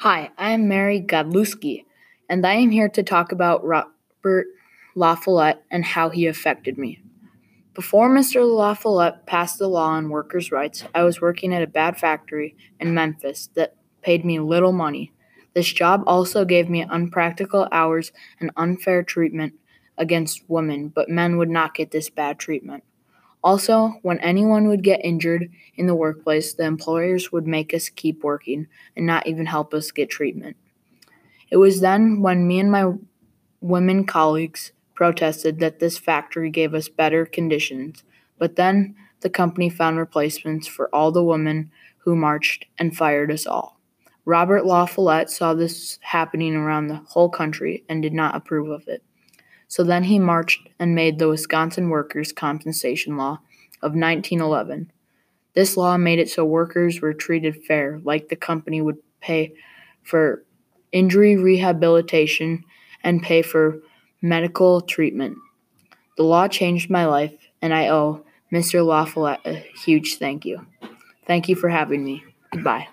Hi, I am Mary Godlewski, and I am here to talk about Robert La Follette and how he affected me. Before Mr. La Follette passed the law on workers' rights, I was working at a bad factory in Memphis that paid me little money. This job also gave me unpractical hours and unfair treatment against women, but men would not get this bad treatment. Also, when anyone would get injured in the workplace, the employers would make us keep working and not even help us get treatment. It was then when me and my women colleagues protested that this factory gave us better conditions, but then the company found replacements for all the women who marched and fired us all. Robert La Follette saw this happening around the whole country and did not approve of it. So then he marched and made the Wisconsin Workers' Compensation Law of 1911. This law made it so workers were treated fair, like the company would pay for injury rehabilitation and pay for medical treatment. The law changed my life, and I owe Mr. La a huge thank you. Thank you for having me. Goodbye.